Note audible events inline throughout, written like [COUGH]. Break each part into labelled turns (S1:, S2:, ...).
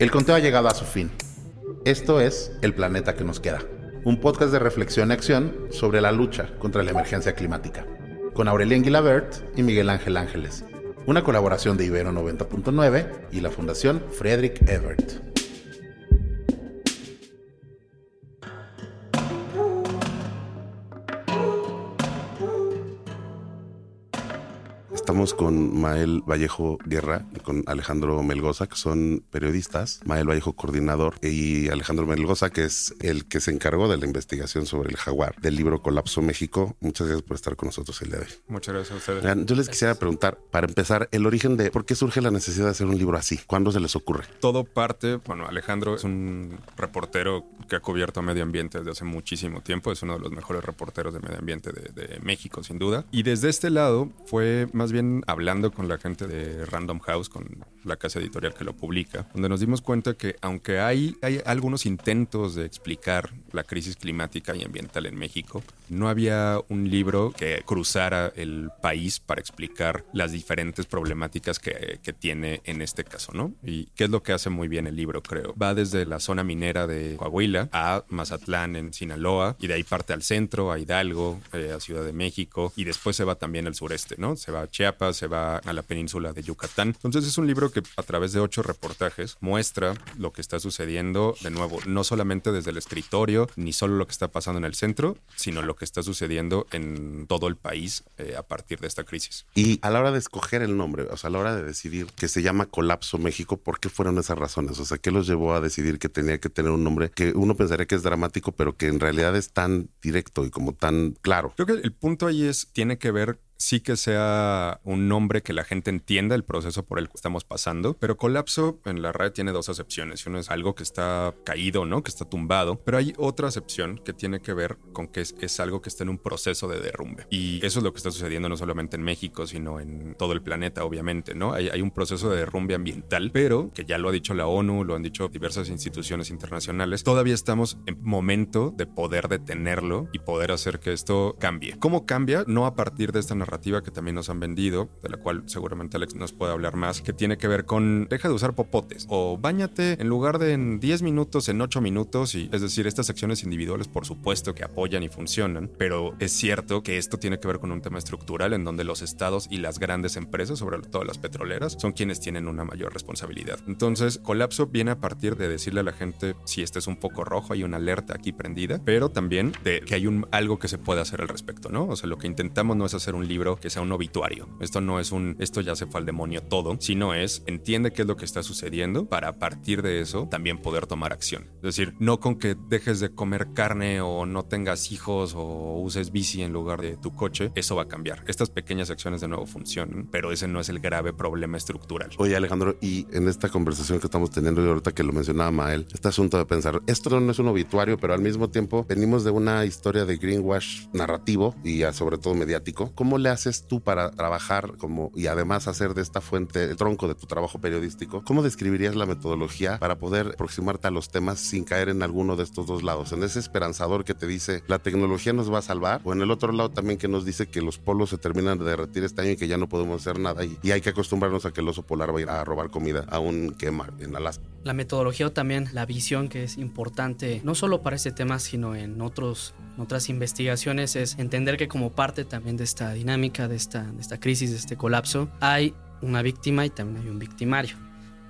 S1: El conteo ha llegado a su fin. Esto es El Planeta que nos queda, un podcast de reflexión y acción sobre la lucha contra la emergencia climática, con Aurelien Guilabert y Miguel Ángel Ángeles, una colaboración de Ibero 90.9 y la Fundación Friedrich Ebert. Estamos con Mael Vallejo Guerra y con Alejandro Melgoza, que son periodistas. Mael Vallejo, coordinador, y Alejandro Melgoza, que es el que se encargó de la investigación sobre el jaguar del libro Colapso México. Muchas gracias por estar con nosotros el día de hoy.
S2: Muchas gracias a ustedes.
S1: Yo les quisiera preguntar, para empezar, el origen de por qué surge la necesidad de hacer un libro así. ¿Cuándo se les ocurre?
S2: Todo parte, bueno, Alejandro es un reportero que ha cubierto medio ambiente desde hace muchísimo tiempo. Es uno de los mejores reporteros de medio ambiente de, de México, sin duda. Y desde este lado fue más bien hablando con la gente de Random House, con la casa editorial que lo publica, donde nos dimos cuenta que aunque hay, hay algunos intentos de explicar la crisis climática y ambiental en México, no había un libro que cruzara el país para explicar las diferentes problemáticas que, que tiene en este caso, ¿no? Y qué es lo que hace muy bien el libro, creo. Va desde la zona minera de Coahuila a Mazatlán en Sinaloa y de ahí parte al centro, a Hidalgo, eh, a Ciudad de México y después se va también al sureste, ¿no? Se va a Chiapas se va a la península de Yucatán. Entonces es un libro que a través de ocho reportajes muestra lo que está sucediendo, de nuevo, no solamente desde el escritorio, ni solo lo que está pasando en el centro, sino lo que está sucediendo en todo el país eh, a partir de esta crisis.
S1: Y a la hora de escoger el nombre, o sea, a la hora de decidir que se llama Colapso México, ¿por qué fueron esas razones? O sea, ¿qué los llevó a decidir que tenía que tener un nombre que uno pensaría que es dramático, pero que en realidad es tan directo y como tan claro?
S2: Creo que el punto ahí es, tiene que ver sí que sea un nombre que la gente entienda el proceso por el que estamos pasando, pero colapso en la red tiene dos acepciones. Uno es algo que está caído, ¿no? Que está tumbado, pero hay otra acepción que tiene que ver con que es, algo que está en un proceso de derrumbe. Y eso es lo que está sucediendo no solamente en México, sino en todo el planeta, obviamente, ¿no? Hay, hay un proceso de derrumbe ambiental, pero que ya lo ha dicho la ONU, lo han dicho diversas instituciones internacionales, todavía estamos en momento de poder detenerlo y poder hacer que esto cambie. ¿Cómo cambia? No a partir de esta narrativa que también nos han vendido, de la cual seguramente Alex nos puede hablar más, que tiene que ver con deja de usar popotes o bañate en lugar de en 10 minutos, en 8 minutos. Y es decir, estas acciones individuales, por supuesto que apoyan y funcionan, pero es cierto que esto tiene que ver con un tema estructural en donde los estados y las grandes empresas, sobre todo las petroleras, son quienes tienen una mayor responsabilidad. Entonces, colapso viene a partir de decirle a la gente si este es un poco rojo, hay una alerta aquí prendida, pero también de que hay un, algo que se puede hacer al respecto, ¿no? O sea, lo que intentamos no es hacer un libro que sea un obituario. Esto no es un, esto ya se fue al demonio todo, sino es, entiende qué es lo que está sucediendo para a partir de eso también poder tomar acción. Es decir, no con que dejes de comer carne o no tengas hijos o uses bici en lugar de tu coche, eso va a cambiar. Estas pequeñas acciones de nuevo funcionan, pero ese no es el grave problema estructural.
S1: Oye Alejandro, y en esta conversación que estamos teniendo y ahorita que lo mencionaba Mael, este asunto de pensar, esto no es un obituario, pero al mismo tiempo venimos de una historia de greenwash narrativo y sobre todo mediático. ¿Cómo le haces tú para trabajar como y además hacer de esta fuente el tronco de tu trabajo periodístico? ¿Cómo describirías la metodología para poder aproximarte a los temas sin caer en alguno de estos dos lados? En ese esperanzador que te dice la tecnología nos va a salvar o en el otro lado también que nos dice que los polos se terminan de derretir este año y que ya no podemos hacer nada y, y hay que acostumbrarnos a que el oso polar va a ir a robar comida a un quema en Alaska.
S3: La metodología o también la visión que es importante no solo para este tema sino en otros otras investigaciones es entender que como parte también de esta dinámica, de esta, de esta crisis, de este colapso, hay una víctima y también hay un victimario.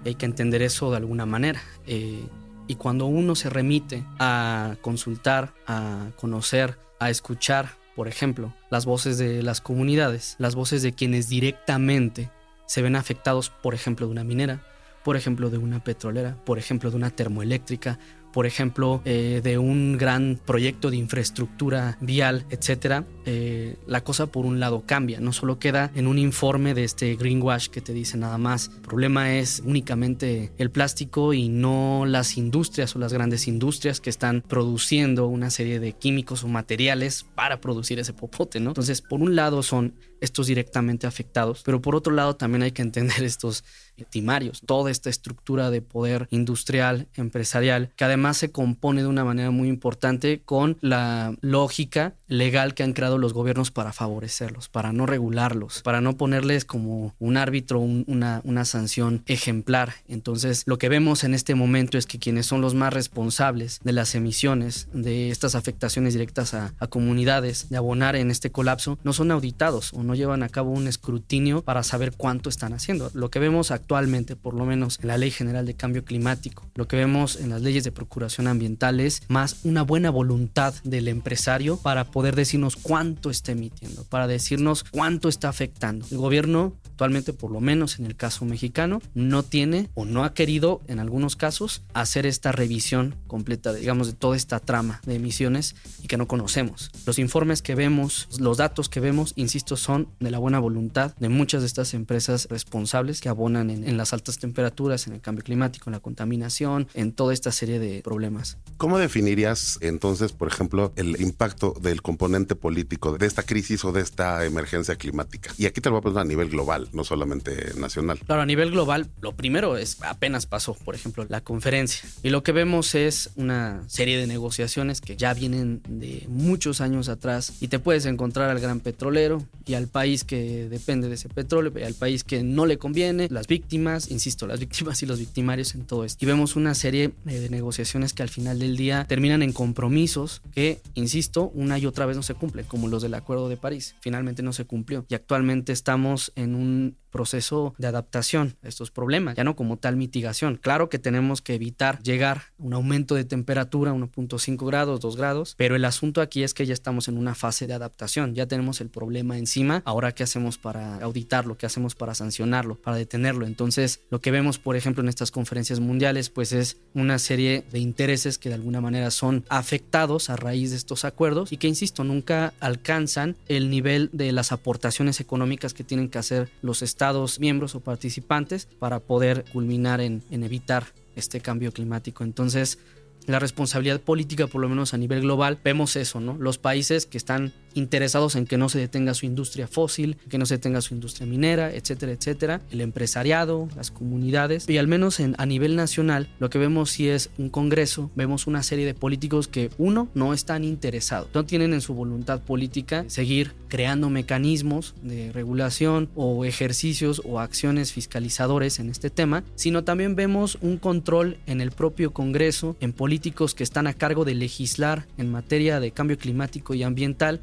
S3: hay que entender eso de alguna manera. Eh, y cuando uno se remite a consultar, a conocer, a escuchar, por ejemplo, las voces de las comunidades, las voces de quienes directamente se ven afectados, por ejemplo, de una minera, por ejemplo, de una petrolera, por ejemplo, de una termoeléctrica, por ejemplo, eh, de un gran proyecto de infraestructura vial, etcétera, eh, la cosa por un lado cambia. No solo queda en un informe de este greenwash que te dice nada más. El problema es únicamente el plástico y no las industrias o las grandes industrias que están produciendo una serie de químicos o materiales para producir ese popote, ¿no? Entonces, por un lado son estos directamente afectados, pero por otro lado también hay que entender [LAUGHS] estos victimarios, toda esta estructura de poder industrial, empresarial, que además se compone de una manera muy importante con la lógica legal que han creado los gobiernos para favorecerlos, para no regularlos, para no ponerles como un árbitro una, una sanción ejemplar. Entonces, lo que vemos en este momento es que quienes son los más responsables de las emisiones, de estas afectaciones directas a, a comunidades, de abonar en este colapso, no son auditados o no llevan a cabo un escrutinio para saber cuánto están haciendo. Lo que vemos actualmente, por lo menos en la Ley General de Cambio Climático, lo que vemos en las leyes de procuración ambiental es más una buena voluntad del empresario para poder decirnos cuánto está emitiendo, para decirnos cuánto está afectando. El gobierno actualmente, por lo menos en el caso mexicano, no tiene o no ha querido en algunos casos hacer esta revisión completa, digamos, de toda esta trama de emisiones y que no conocemos. Los informes que vemos, los datos que vemos, insisto, son de la buena voluntad de muchas de estas empresas responsables que abonan en, en las altas temperaturas, en el cambio climático, en la contaminación, en toda esta serie de problemas.
S1: ¿Cómo definirías entonces, por ejemplo, el impacto del componente político de esta crisis o de esta emergencia climática? Y aquí te lo voy a poner a nivel global no solamente nacional.
S3: Claro, a nivel global, lo primero es, apenas pasó, por ejemplo, la conferencia. Y lo que vemos es una serie de negociaciones que ya vienen de muchos años atrás y te puedes encontrar al gran petrolero y al país que depende de ese petróleo y al país que no le conviene, las víctimas, insisto, las [LAUGHS] víctimas y los victimarios en todo esto. Y vemos una serie de negociaciones que al final del día terminan en compromisos que, insisto, una y otra vez no se cumplen, como los del Acuerdo de París. Finalmente no se cumplió. Y actualmente estamos en un proceso de adaptación a estos problemas, ya no como tal mitigación. Claro que tenemos que evitar llegar a un aumento de temperatura, 1.5 grados, 2 grados, pero el asunto aquí es que ya estamos en una fase de adaptación, ya tenemos el problema encima, ahora qué hacemos para auditarlo, qué hacemos para sancionarlo, para detenerlo. Entonces, lo que vemos, por ejemplo, en estas conferencias mundiales, pues es una serie de intereses que de alguna manera son afectados a raíz de estos acuerdos y que, insisto, nunca alcanzan el nivel de las aportaciones económicas que tienen que hacer los estados miembros o participantes para poder culminar en, en evitar este cambio climático. Entonces, la responsabilidad política, por lo menos a nivel global, vemos eso, ¿no? Los países que están interesados en que no se detenga su industria fósil, que no se detenga su industria minera, etcétera, etcétera, el empresariado, las comunidades, y al menos en, a nivel nacional, lo que vemos sí es un congreso, vemos una serie de políticos que, uno, no están interesados, no tienen en su voluntad política seguir creando mecanismos de regulación o ejercicios o acciones fiscalizadores en este tema, sino también vemos un control en el propio Congreso, en políticos que están a cargo de legislar en materia de cambio climático y ambiental,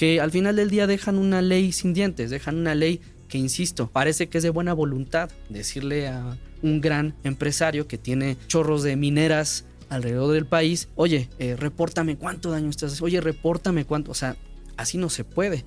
S3: que al final del día dejan una ley sin dientes, dejan una ley que, insisto, parece que es de buena voluntad decirle a un gran empresario que tiene chorros de mineras alrededor del país, oye, eh, repórtame cuánto daño estás haciendo, oye, repórtame cuánto, o sea, así no se puede.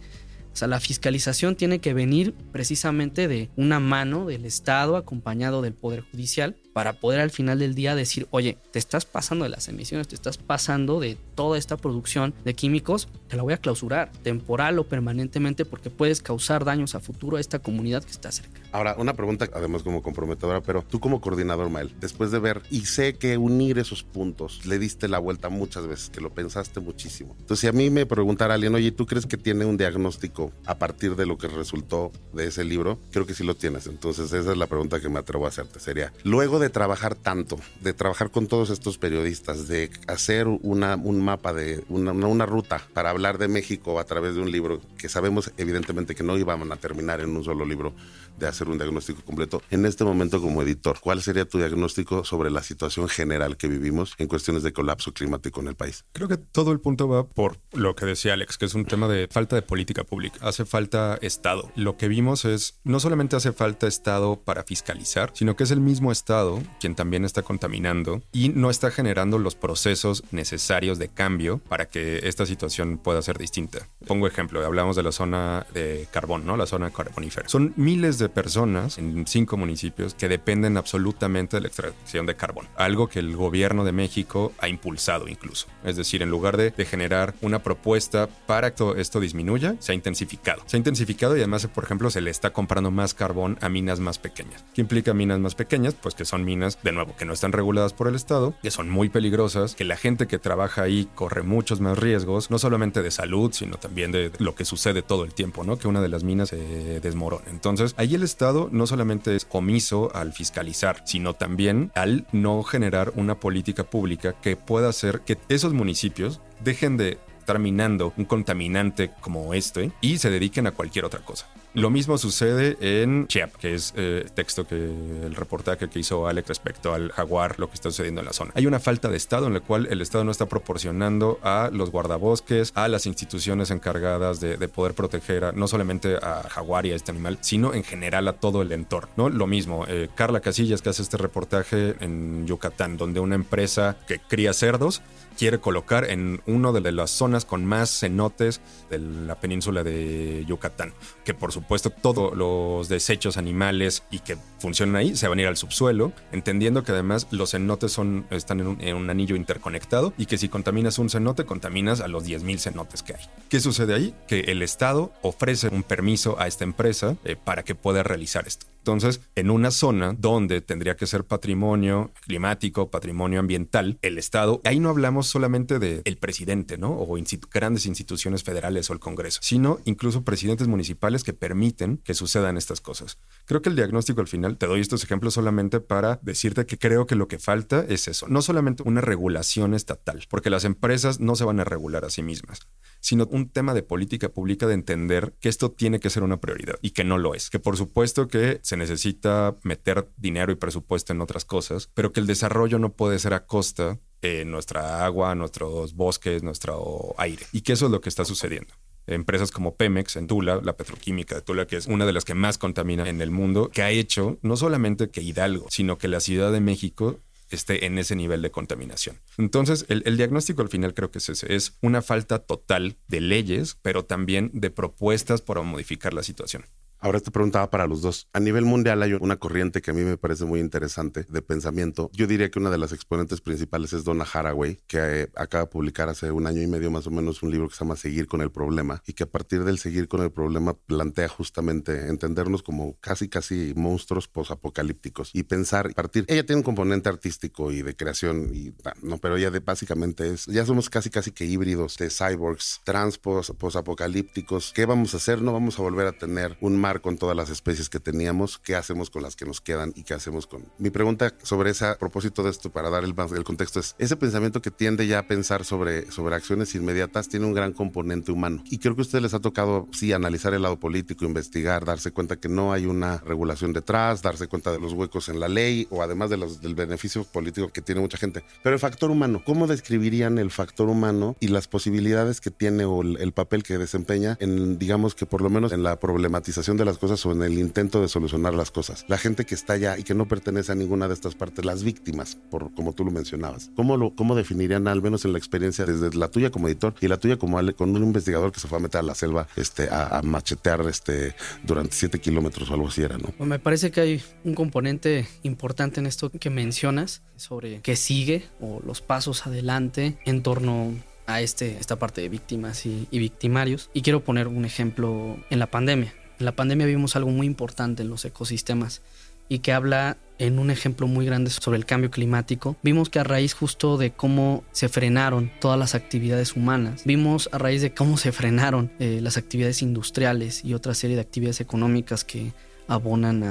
S3: O sea, la fiscalización tiene que venir precisamente de una mano del Estado acompañado del Poder Judicial para poder al final del día decir, oye, te estás pasando de las emisiones, te estás pasando de toda esta producción de químicos, te la voy a clausurar, temporal o permanentemente, porque puedes causar daños a futuro a esta comunidad que está cerca.
S1: Ahora, una pregunta además como comprometedora, pero tú como coordinador, Mael, después de ver y sé que unir esos puntos, le diste la vuelta muchas veces, que lo pensaste muchísimo. Entonces, si a mí me preguntara alguien, oye, ¿tú crees que tiene un diagnóstico a partir de lo que resultó de ese libro? Creo que sí lo tienes. Entonces, esa es la pregunta que me atrevo a hacerte. Sería, luego trabajar tanto, de trabajar con todos estos periodistas, de hacer una, un mapa de una, una ruta para hablar de México a través de un libro que sabemos evidentemente que no íbamos a terminar en un solo libro de hacer un diagnóstico completo. En este momento como editor, ¿cuál sería tu diagnóstico sobre la situación general que vivimos en cuestiones de colapso climático en el país?
S2: Creo que todo el punto va por lo que decía Alex, que es un tema de falta de política pública. Hace falta Estado. Lo que vimos es, no solamente hace falta Estado para fiscalizar, sino que es el mismo Estado quien también está contaminando y no está generando los procesos necesarios de cambio para que esta situación pueda ser distinta. Pongo ejemplo, hablamos de la zona de carbón, ¿no? La zona carbonífera. Son miles de personas en cinco municipios que dependen absolutamente de la extracción de carbón, algo que el gobierno de México ha impulsado incluso. Es decir, en lugar de, generar una propuesta para que esto, esto disminuya, se ha intensificado. Se ha intensificado y además, por ejemplo, se le está comprando más carbón a minas más pequeñas. ¿Qué implica minas más pequeñas? Pues que son minas, de nuevo, que no están reguladas por el Estado, que son muy peligrosas, que la gente que trabaja ahí corre muchos más riesgos, no solamente de salud, sino también de lo que sucede sucede todo el tiempo, ¿no? Que una de las minas se desmorona. Entonces, ahí el Estado no solamente es omiso al fiscalizar, sino también al no generar una política pública que pueda hacer que esos municipios dejen de estar minando un contaminante como este y se dediquen a cualquier otra cosa. Lo mismo sucede en Chiap, que es eh, texto que el reportaje que hizo Alex respecto al jaguar, lo que está sucediendo en la zona. Hay una falta de Estado en la cual el Estado no está proporcionando a los guardabosques, a las instituciones encargadas de, poder proteger no solamente a jaguar y a este animal, sino en general a todo el entorno. ¿no? Lo mismo, eh, Carla Casillas que hace este reportaje en Yucatán, donde una empresa que cría cerdos quiere colocar en una de las zonas con más cenotes de la península de Yucatán, que por supuesto todos los desechos animales y que funcionan ahí se van a ir al subsuelo, entendiendo que además los cenotes son, están en un, anillo interconectado y que si contaminas un cenote, contaminas a los 10.000 cenotes que hay. ¿Qué sucede ahí? Que el Estado ofrece un permiso a esta empresa eh, para que pueda realizar esto. Entonces, en una zona donde tendría que ser patrimonio climático, patrimonio ambiental, el Estado, ahí no hablamos solamente del el presidente, ¿no? O grandes instituciones federales o el Congreso, sino incluso presidentes municipales que permiten que sucedan estas cosas. Creo que el diagnóstico al final, te doy estos ejemplos solamente para decirte que creo que lo que falta es eso, no solamente una regulación estatal, porque las empresas no se van a regular a sí mismas, sino un tema de política pública de entender que esto tiene que ser una prioridad y que no lo es. Que por supuesto que necesita meter dinero y presupuesto en otras cosas, pero que el desarrollo no puede ser a costa de nuestra agua, nuestros bosques, nuestro aire. Y que eso es lo que está sucediendo empresas como Pemex en Tula, la petroquímica de Tula, que es una de las que más contamina en el mundo, que ha hecho no solamente que Hidalgo, sino que la Ciudad de México esté en ese nivel de contaminación. Entonces, el, diagnóstico al final creo que es ese, es una falta total de leyes, pero también de propuestas para modificar la situación.
S1: Ahora te preguntaba para los dos. A nivel mundial hay una corriente que a mí me parece muy interesante de pensamiento. Yo diría que una de las exponentes principales es Donna Haraway, que eh, acaba de publicar hace un año y medio más o menos un libro que se llama Seguir con el problema y que a partir del seguir con el problema plantea justamente entendernos como casi casi monstruos posapocalípticos y pensar partir. Ella tiene un componente artístico y de creación y no, pero ella de básicamente es ya somos casi casi que híbridos de cyborgs, trans posapocalípticos. ¿Qué vamos a hacer? No vamos a volver a tener un mar con todas las especies que teníamos, qué hacemos con las que nos quedan y qué hacemos con... Mi pregunta sobre ese a propósito de esto, para dar el, el contexto, es ese pensamiento que tiende ya a pensar sobre, sobre acciones inmediatas tiene un gran componente humano. Y creo que a ustedes les ha tocado, sí, analizar el lado político, investigar, darse cuenta que no hay una regulación detrás, darse cuenta de los huecos en la ley o además de los, del beneficio político que tiene mucha gente. Pero el factor humano, ¿cómo describirían el factor humano y las posibilidades que tiene o el, el papel que desempeña en, digamos que por lo menos en la problematización de las cosas o en el intento de solucionar las cosas. La gente que está allá y que no pertenece a ninguna de estas partes, las víctimas, por como tú lo mencionabas. ¿Cómo, cómo definirían, al menos en la experiencia, desde la tuya como editor y la tuya como con un investigador que se fue a meter a la selva este, a, machetear este, durante siete kilómetros o algo así era, ¿no?
S3: Me parece que hay un componente importante en esto que mencionas sobre qué sigue o los pasos adelante en torno a este, esta parte de víctimas y, y victimarios. Y quiero poner un ejemplo en la pandemia. En la pandemia vimos algo muy importante en los ecosistemas y que habla en un ejemplo muy grande sobre el cambio climático. Vimos que a raíz justo de cómo se frenaron todas las actividades humanas, vimos a raíz de cómo se frenaron eh, las actividades industriales y otra serie de actividades económicas que abonan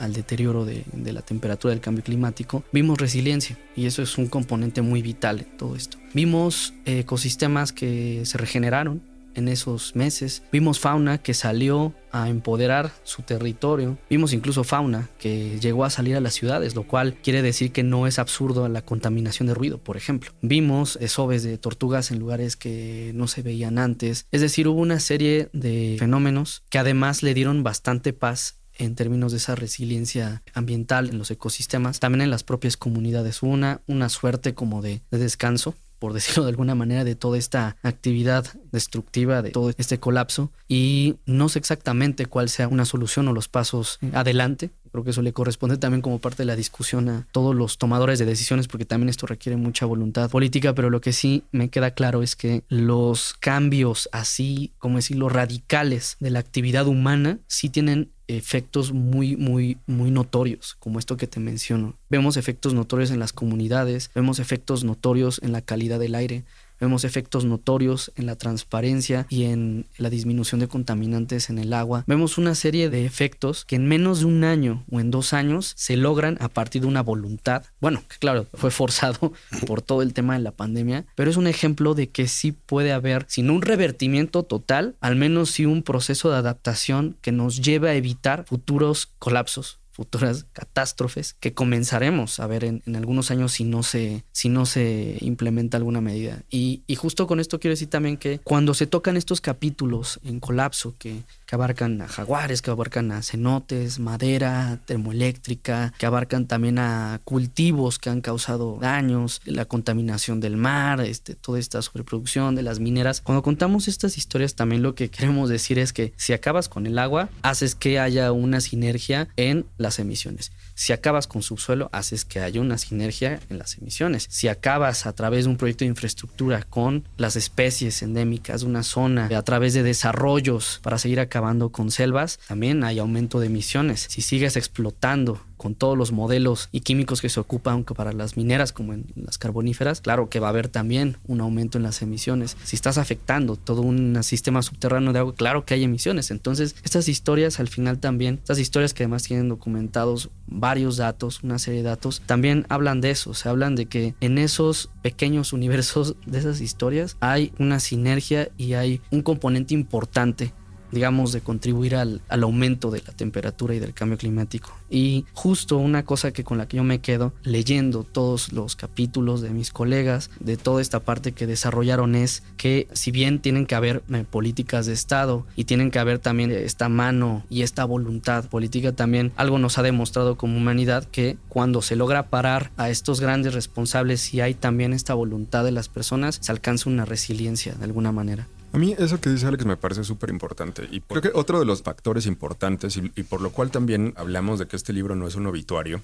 S3: al deterioro de, la temperatura del cambio climático, vimos resiliencia y eso es un componente muy vital en todo esto. Vimos eh, ecosistemas que se regeneraron, en esos meses. Vimos fauna que salió a empoderar su territorio. Vimos incluso fauna que llegó a salir a las ciudades, lo cual quiere decir que no es absurdo la contaminación de ruido, por ejemplo. Vimos esoves de tortugas en lugares que no se veían antes. Es decir, hubo una serie de fenómenos que además le dieron bastante paz en términos de esa resiliencia ambiental en los ecosistemas, también en las propias comunidades. Una, una suerte como de descanso por decirlo de alguna manera, de toda esta actividad destructiva, de todo este colapso. Y no sé exactamente cuál sea una solución o los pasos adelante. Creo que eso le corresponde también como parte de la discusión a todos los tomadores de decisiones, porque también esto requiere mucha voluntad política, pero lo que sí me queda claro es que los cambios así, como decirlo, radicales de la actividad humana, sí tienen efectos muy, muy, muy notorios, como esto que te menciono. Vemos efectos notorios en las comunidades, vemos efectos notorios en la calidad del aire, vemos efectos notorios en la transparencia y en la disminución de contaminantes en el agua. Vemos una serie de efectos que en menos de un año o en dos años se logran a partir de una voluntad. Bueno, que claro, fue forzado [LAUGHS] por todo el tema de la pandemia, pero es un ejemplo de que sí puede haber, sin un revertimiento total, al menos sí un proceso de adaptación que nos lleve a evitar futuros colapsos futuras catástrofes que comenzaremos a ver en, algunos años si no se, si no se implementa alguna medida. Y, y, justo con esto quiero decir también que cuando se tocan estos capítulos en colapso que, que abarcan a jaguares, que abarcan a cenotes, madera, termoeléctrica, que abarcan también a cultivos que han causado daños, la contaminación del mar, este, toda esta sobreproducción de las mineras. Cuando contamos estas historias también lo que queremos decir es que si acabas con el agua, haces que haya una sinergia en las emisiones. Si acabas con subsuelo, haces que haya una sinergia en las emisiones. Si acabas a través de un proyecto de infraestructura con las especies endémicas de una zona, a través de desarrollos para seguir acabando con selvas, también hay aumento de emisiones. Si sigues explotando con todos los modelos y químicos que se ocupan, para las mineras como en las carboníferas, claro que va a haber también un aumento en las emisiones. Si estás afectando todo un sistema subterráneo de agua, claro que hay emisiones. Entonces, estas historias al final también, estas historias que además tienen documentados varios datos, una serie de datos, también hablan de eso, se hablan de que en esos pequeños universos de esas historias hay una sinergia y hay un componente importante digamos, de contribuir al, aumento de la temperatura y del cambio climático. Y justo una cosa que con la que yo me quedo leyendo todos los capítulos de mis colegas, de toda esta parte que desarrollaron es que si bien tienen que haber eh, políticas de Estado y tienen que haber también esta mano y esta voluntad política también, algo nos ha demostrado como humanidad que cuando se logra parar a estos grandes responsables y hay también esta voluntad de las personas, se alcanza una resiliencia de alguna manera.
S2: A mí eso que dice Alex me parece súper importante y creo que otro de los factores importantes y, y, por lo cual también hablamos de que este libro no es un obituario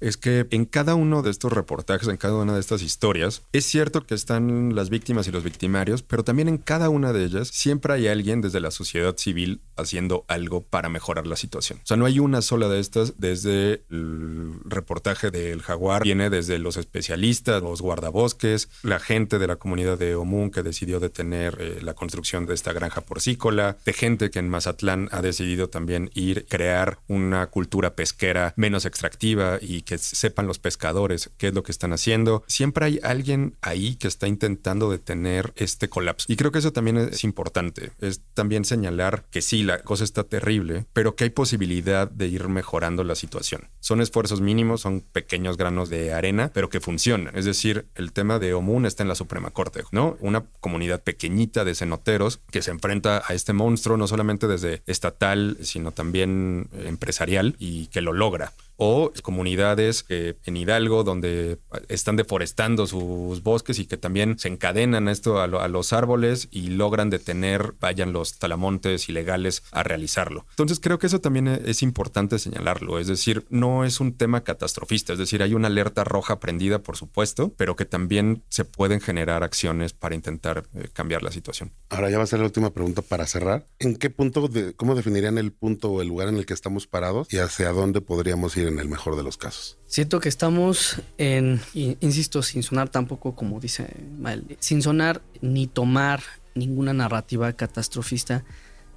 S2: es que en cada uno de estos reportajes, en cada una de estas historias, es cierto que están las víctimas y los victimarios, pero también en cada una de ellas siempre hay alguien desde la sociedad civil haciendo algo para mejorar la situación. O sea, no hay una sola de estas desde el reportaje del jaguar, viene desde los especialistas, los guardabosques, la gente de la comunidad de Omun que decidió detener eh, la construcción de esta granja porcícola, de gente que en Mazatlán ha decidido también ir crear una cultura pesquera menos extractiva y que sepan los pescadores qué es lo que están haciendo. Siempre hay alguien ahí que está intentando detener este colapso. Y creo que eso también es importante. Es también señalar que sí, la cosa está terrible, pero que hay posibilidad de ir mejorando la situación. Son esfuerzos mínimos, son pequeños granos de arena, pero que funcionan. Es decir, el tema de Omun está en la Suprema Corte, ¿no? Una comunidad pequeñita de cenoteros que se enfrenta a este monstruo no solamente desde estatal, sino también empresarial y que lo logra o comunidades en Hidalgo donde están deforestando sus bosques y que también se encadenan esto a, los árboles y logran detener, vayan los talamontes ilegales a realizarlo. Entonces creo que eso también es importante señalarlo, es decir, no es un tema catastrofista, es decir, hay una alerta roja prendida, por supuesto, pero que también se pueden generar acciones para intentar eh, cambiar la situación.
S1: Ahora ya va a ser la última pregunta para cerrar. ¿En qué punto, de, cómo definirían el punto o el lugar en el que estamos parados y hacia dónde podríamos ir en el mejor de los casos.
S3: Siento que estamos en, insisto, sin sonar tampoco como dice Mael, sin sonar ni tomar ninguna narrativa catastrofista,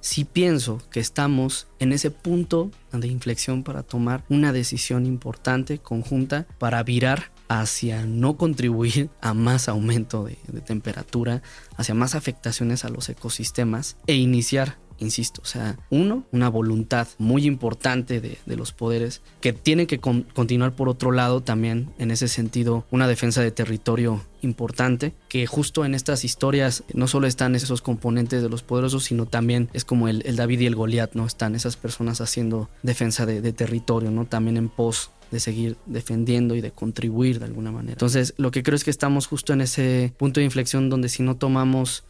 S3: si pienso que estamos en ese punto de inflexión para tomar una decisión importante, conjunta, para virar hacia no contribuir a más aumento de, de temperatura, hacia más afectaciones a los ecosistemas e iniciar insisto, o sea, uno, una voluntad muy importante de, los poderes que tiene que continuar por otro lado también en ese sentido una defensa de territorio importante, que justo en estas historias no solo están esos componentes de los poderosos, sino también es como el, David y el Goliat, ¿no? Están esas personas haciendo defensa de, de territorio, ¿no? También en pos de seguir defendiendo y de contribuir de alguna manera. Entonces, lo que creo es que estamos justo en ese punto de inflexión donde si no tomamos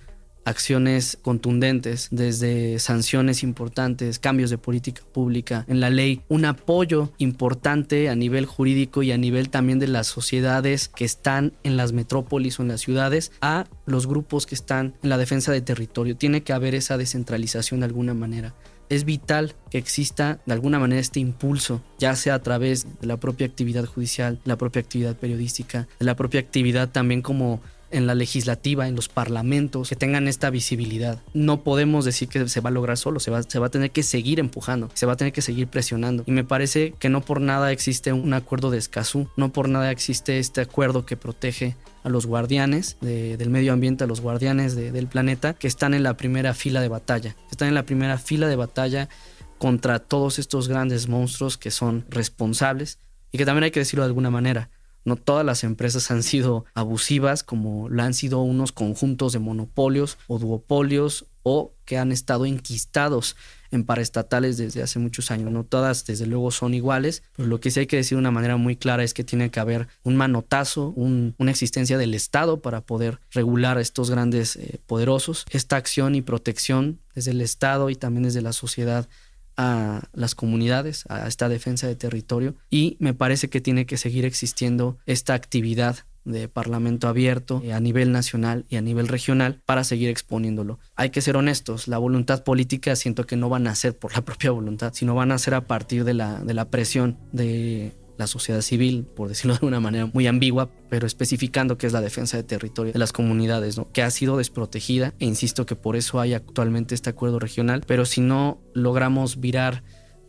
S3: acciones contundentes, desde sanciones importantes, cambios de política pública en la ley, un apoyo importante a nivel jurídico y a nivel también de las sociedades que están en las metrópolis o en las ciudades a los grupos que están en la defensa de territorio. Tiene que haber esa descentralización de alguna manera es vital que exista de alguna manera este impulso, ya sea a través de la propia actividad judicial, la propia actividad periodística, de la propia actividad también como en la legislativa, en los parlamentos, que tengan esta visibilidad. No podemos decir que se va a lograr solo, se va, se va a tener que seguir empujando, se va a tener que seguir presionando. Y me parece que no por nada existe un acuerdo de Escazú, no por nada existe este acuerdo que protege a los guardianes del medio ambiente, a los guardianes del planeta, que están en la primera fila de batalla, están en la primera fila de batalla contra todos estos grandes monstruos que son responsables y que también hay que decirlo de alguna manera. No todas las empresas han sido abusivas como lo han sido unos conjuntos de monopolios o duopolios o que han estado enquistados en paraestatales desde hace muchos años. No todas, desde luego, son iguales, pero lo que sí hay que decir de una manera muy clara es que tiene que haber un manotazo, una existencia del Estado para poder regular a estos grandes eh, poderosos. Esta acción y protección desde el Estado y también desde la sociedad a las comunidades, a esta defensa de territorio y me parece que tiene que seguir existiendo esta actividad de Parlamento abierto eh, a nivel nacional y a nivel regional para seguir exponiéndolo. Hay que ser honestos, la voluntad política siento que no van a ser por la [LAUGHS] propia voluntad, sino van a ser a partir de la, de la presión de la sociedad civil, por decirlo [LAUGHS] de una manera muy ambigua, pero especificando que es la defensa de territorio de las comunidades, ¿no? que ha sido desprotegida, e insisto que por eso hay actualmente este acuerdo regional, pero si no logramos virar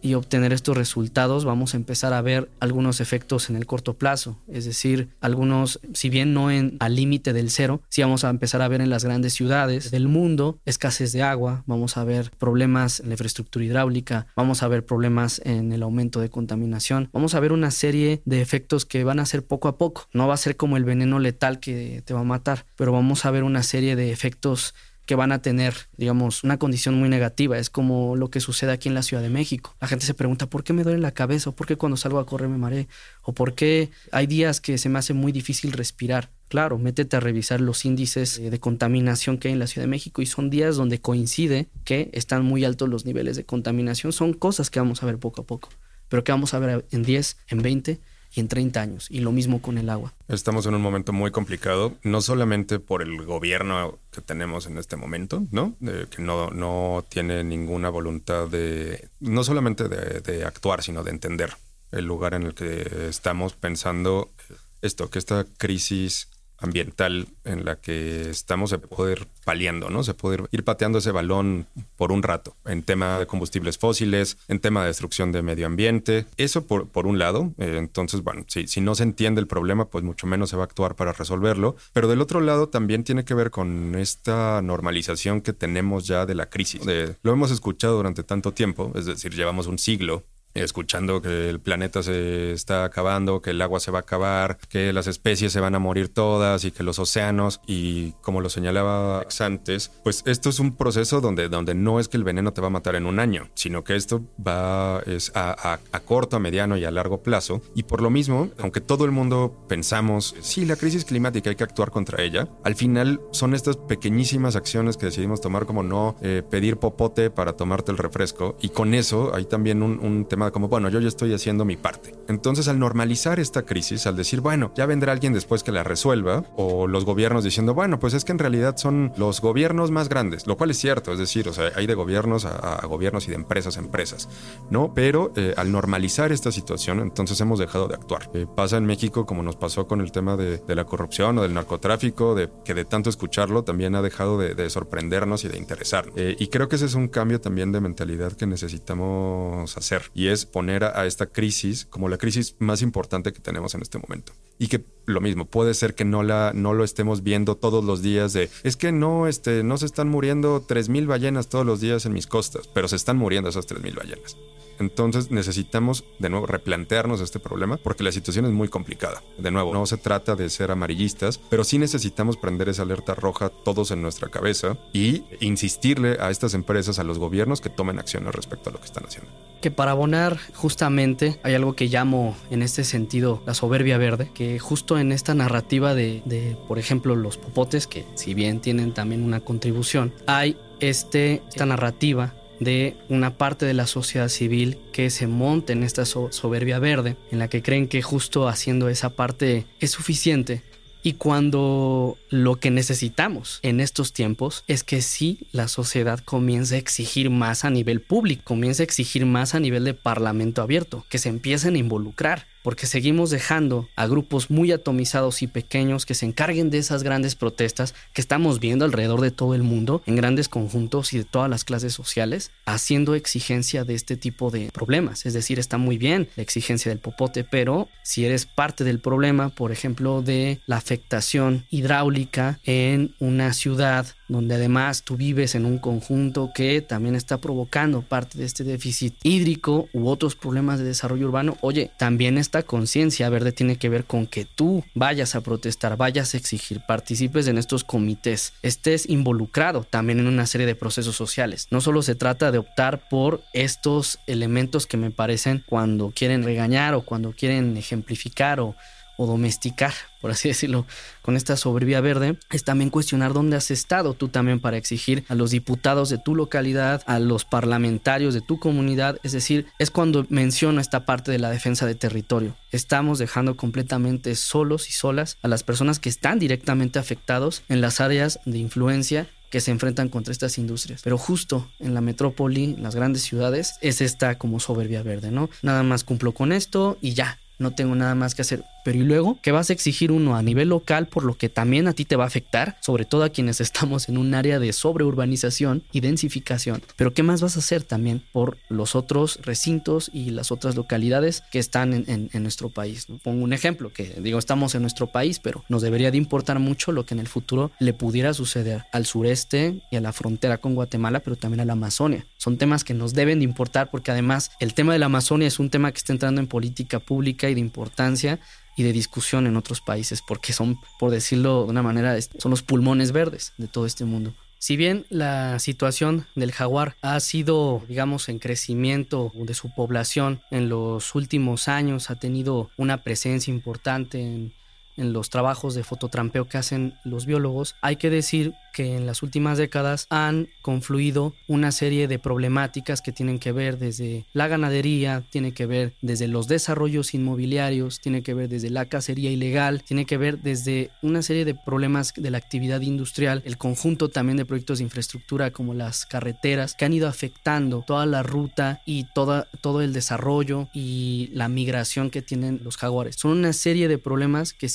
S3: y obtener estos resultados, vamos a empezar a ver algunos efectos en el corto plazo. Es decir, algunos, si bien no en, al límite del cero, sí vamos a empezar a ver en las grandes ciudades del mundo escasez de agua, vamos a ver problemas en la infraestructura hidráulica, vamos a ver problemas en el aumento de contaminación, vamos a ver una serie de efectos que van a ser poco a poco. No va a ser como el veneno letal que te va a matar, pero vamos a ver una serie de efectos que van a tener, digamos, una condición muy negativa. Es como lo que sucede aquí en la Ciudad de México. La gente se pregunta, ¿por qué me duele la cabeza? ¿O por qué cuando salgo a correr me mareé? ¿O por qué hay días que se me hace muy difícil respirar? Claro, métete a revisar los índices de contaminación que hay en la Ciudad de México y son días donde coincide que están muy altos los niveles de contaminación. Son cosas que vamos a ver poco a poco, pero que vamos a ver en 10, en 20 y en 30 años. Y lo mismo con el agua.
S2: Estamos en un momento muy complicado, no solamente por el gobierno que tenemos en este momento, ¿no? que no, no tiene ninguna voluntad de, no solamente de, de actuar, sino de entender el lugar en el que estamos pensando esto, que esta crisis ambiental en la que estamos se puede ir paliando, ¿no? Se puede ir pateando ese balón por un rato en tema de combustibles fósiles, en tema de destrucción de medio ambiente. Eso por, por un lado. Eh, entonces, bueno, si, si no se entiende el problema, pues mucho menos se va a actuar para resolverlo. Pero del otro lado también tiene que ver con esta normalización que tenemos ya de la crisis. lo hemos escuchado durante tanto tiempo, es decir, llevamos un siglo escuchando que el planeta se está acabando, que el agua se va a acabar, que las especies se van a morir todas y que los océanos, y como lo señalaba antes, pues esto es un proceso donde, donde no es que el veneno te va a matar en un año, sino que esto va es a, a, corto, a mediano y a largo plazo. Y por lo mismo, aunque todo el mundo pensamos, sí, la crisis climática hay que actuar contra ella, al final son estas pequeñísimas acciones que decidimos tomar como no eh, pedir popote para tomarte el refresco. Y con eso hay también un, un tema como, bueno, yo ya estoy haciendo mi parte. Entonces, al normalizar esta crisis, al decir, bueno, ya vendrá alguien después que la resuelva, o los gobiernos diciendo, bueno, pues es que en realidad son los gobiernos más grandes, lo cual es cierto, es decir, o sea, hay de gobiernos a, gobiernos y de empresas a empresas, ¿no? Pero eh, al normalizar esta situación, entonces hemos dejado de actuar. Eh, pasa en México como nos pasó con el tema de, la corrupción o del narcotráfico, de que de tanto escucharlo también ha dejado de, sorprendernos y de interesar. Eh, y creo que ese es un cambio también de mentalidad que necesitamos hacer, y es poner a, esta crisis como la crisis más importante que tenemos en este momento. Y que lo mismo, puede ser que no, la, no lo estemos viendo todos los días de, es que no, este, no se están muriendo 3.000 ballenas todos los días en mis costas, pero se están muriendo esas 3.000 ballenas. Entonces necesitamos de nuevo replantearnos este problema porque la situación es muy complicada. De nuevo, no se trata de ser amarillistas, pero sí necesitamos prender esa alerta roja todos en nuestra cabeza y insistirle a estas empresas, a los gobiernos que tomen acciones respecto a lo que están haciendo.
S3: Que para abonar justamente hay algo que llamo en este sentido la soberbia verde, que justo en esta narrativa de, por ejemplo, los popotes, que si bien tienen también una contribución, hay este, esta narrativa de una parte de la sociedad civil que se monta en esta soberbia verde, en la que creen que justo haciendo esa parte es suficiente. Y cuando lo que necesitamos en estos tiempos es que sí la sociedad comience a exigir más a nivel público, comience a exigir más a nivel de parlamento abierto, que se empiecen a involucrar, porque seguimos dejando a grupos muy atomizados y pequeños que se encarguen de esas grandes protestas que estamos viendo alrededor de todo el mundo, en grandes conjuntos y de todas las clases sociales, haciendo exigencia de este tipo de problemas. Es decir, está muy bien la exigencia del popote, pero si eres parte del problema, por ejemplo, de la afectación hidráulica en una ciudad donde además tú vives en un conjunto que también está provocando parte de este déficit hídrico u otros problemas de desarrollo urbano, oye, también esta conciencia verde tiene que ver con que tú vayas a protestar, vayas a exigir, participes en estos comités, estés involucrado también en una serie de procesos sociales. No solo se trata de optar por estos elementos que me parecen cuando quieren regañar o cuando quieren ejemplificar o o domesticar, por así decirlo, con esta soberbia verde, es también cuestionar dónde has estado tú también para exigir a los diputados de tu localidad, a los parlamentarios de tu comunidad, es decir, es cuando menciono esta parte de la defensa de territorio. Estamos dejando completamente solos y solas a las personas que están directamente afectados en las áreas de influencia que se enfrentan contra estas industrias. Pero justo en la metrópoli, en las grandes ciudades, es esta como soberbia verde, ¿no? Nada más cumplo con esto y ya, no tengo nada más que hacer. Pero ¿y luego? ¿Qué vas a exigir uno a nivel local por lo que también a ti te va a afectar? Sobre todo a quienes estamos en un área de sobreurbanización y densificación. Pero ¿qué más vas a hacer también por los otros recintos y las otras localidades que están en, nuestro país? Pongo un ejemplo, que digo, estamos en nuestro país, pero nos debería de importar mucho lo que en el futuro le pudiera suceder al sureste y a la frontera con Guatemala, pero también a la Amazonia. Son temas que nos deben de importar porque además el tema de la Amazonia es un tema que está entrando en política pública y de importancia y de discusión en otros países, porque son, por decirlo de una manera, son los pulmones verdes de todo este mundo. Si bien la situación del jaguar ha sido, digamos, en crecimiento de su población en los últimos años, ha tenido una presencia importante en, en los trabajos de fototrampeo que hacen los biólogos, hay que decir que en las últimas décadas han confluido una serie de problemáticas que tienen que ver desde la ganadería, tiene que ver desde los desarrollos inmobiliarios, tiene que ver desde la cacería ilegal, tiene que ver desde una serie de problemas de la actividad industrial, el conjunto también de proyectos de infraestructura como las carreteras que han ido afectando toda la ruta y toda, todo el desarrollo y la migración que tienen los jaguares. Son una serie de problemas que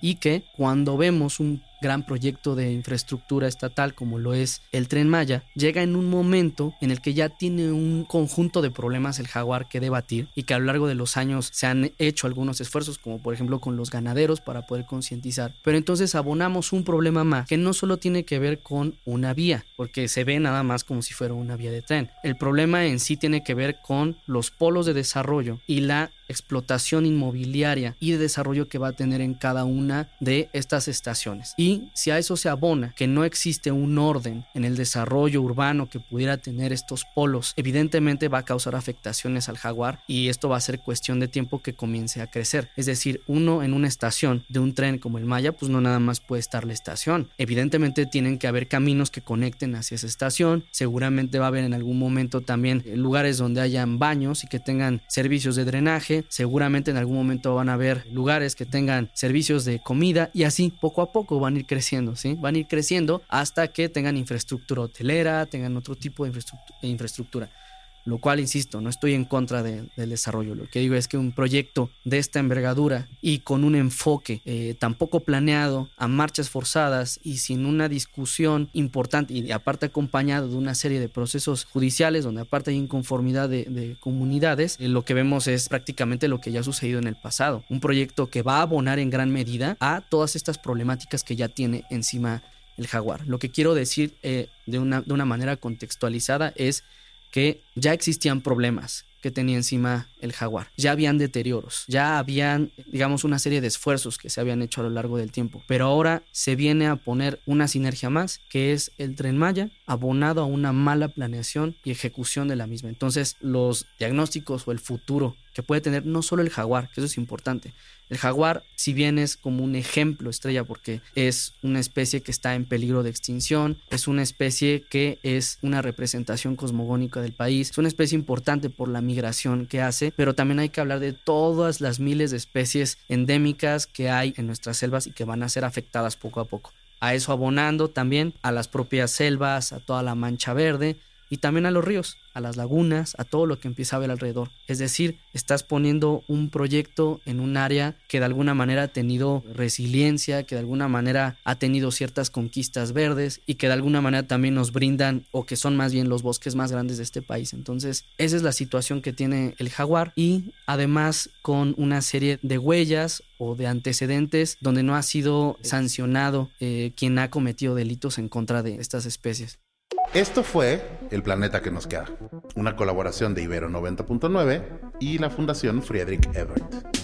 S3: y que cuando vemos un gran proyecto de infraestructura estatal como lo es el tren Maya, llega en un momento en el que ya tiene un conjunto de problemas el jaguar que debatir y que a lo largo de los años se han hecho algunos esfuerzos, como por ejemplo con los ganaderos para poder concientizar. Pero entonces abonamos un problema más que no solo tiene que ver con una vía, porque se ve nada más como si fuera una vía de tren. El problema en sí tiene que ver con los polos de desarrollo y la explotación inmobiliaria y de desarrollo que va a tener en cada una de estas estaciones. Y si a eso se abona que no existe un orden en el desarrollo urbano que pudiera tener estos polos, evidentemente va a causar afectaciones al jaguar y esto va a ser cuestión de tiempo que comience a crecer. Es decir, uno en una estación de un tren como el Maya, pues no nada más puede estar la estación. Evidentemente tienen que haber caminos que conecten hacia esa estación. Seguramente va a haber en algún momento también lugares donde hayan baños y que tengan servicios de drenaje seguramente en algún momento van a haber lugares que tengan servicios de comida y así poco a poco van a ir creciendo, ¿sí? Van a ir creciendo hasta que tengan infraestructura hotelera, tengan otro tipo de infraestructura lo cual, insisto, no estoy en contra del desarrollo. Lo que digo es que un proyecto de esta envergadura y con un enfoque eh, tan poco planeado, a marchas forzadas y sin una discusión importante y aparte acompañado de una serie de procesos judiciales donde aparte hay inconformidad de, comunidades, eh, lo que vemos es prácticamente lo que ya ha sucedido en el pasado. Un proyecto que va a abonar en gran medida a todas estas problemáticas que ya tiene encima el jaguar. Lo que quiero decir eh, de, una, de una manera contextualizada es que ya existían problemas que tenía encima el jaguar. Ya habían deterioros, ya habían, digamos, una serie de esfuerzos que se habían hecho a lo largo del tiempo. Pero ahora se viene a poner una sinergia más, que es el tren Maya, abonado a una mala planeación y ejecución de la misma. Entonces, los diagnósticos o el futuro que puede tener no solo el jaguar, que eso es importante. El jaguar, si bien es como un ejemplo estrella porque es una especie que está en peligro de extinción, es una especie que es una representación cosmogónica del país, es una especie importante por la migración que hace, pero también hay que hablar de todas las miles de especies endémicas que hay en nuestras selvas y que van a ser afectadas poco a poco. A eso abonando también a las propias selvas, a toda la mancha verde, y también a los ríos, a las lagunas, a todo lo que empieza a ver alrededor. Es decir, estás poniendo un proyecto en un área que de alguna manera ha tenido resiliencia, que de alguna manera ha tenido ciertas conquistas verdes y que de alguna manera también nos brindan o que son más bien los bosques más grandes de este país. Entonces, esa es la situación que tiene el jaguar y además con una serie de huellas o de antecedentes donde no ha sido sancionado eh, quien ha cometido delitos en contra de estas especies.
S4: Esto fue El Planeta que nos queda, una colaboración de Ibero 90.9 y la Fundación Friedrich Ebert.